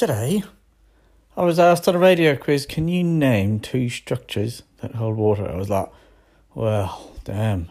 Today, I was asked on a radio quiz, can you name two structures that hold water? I was like, well, damn.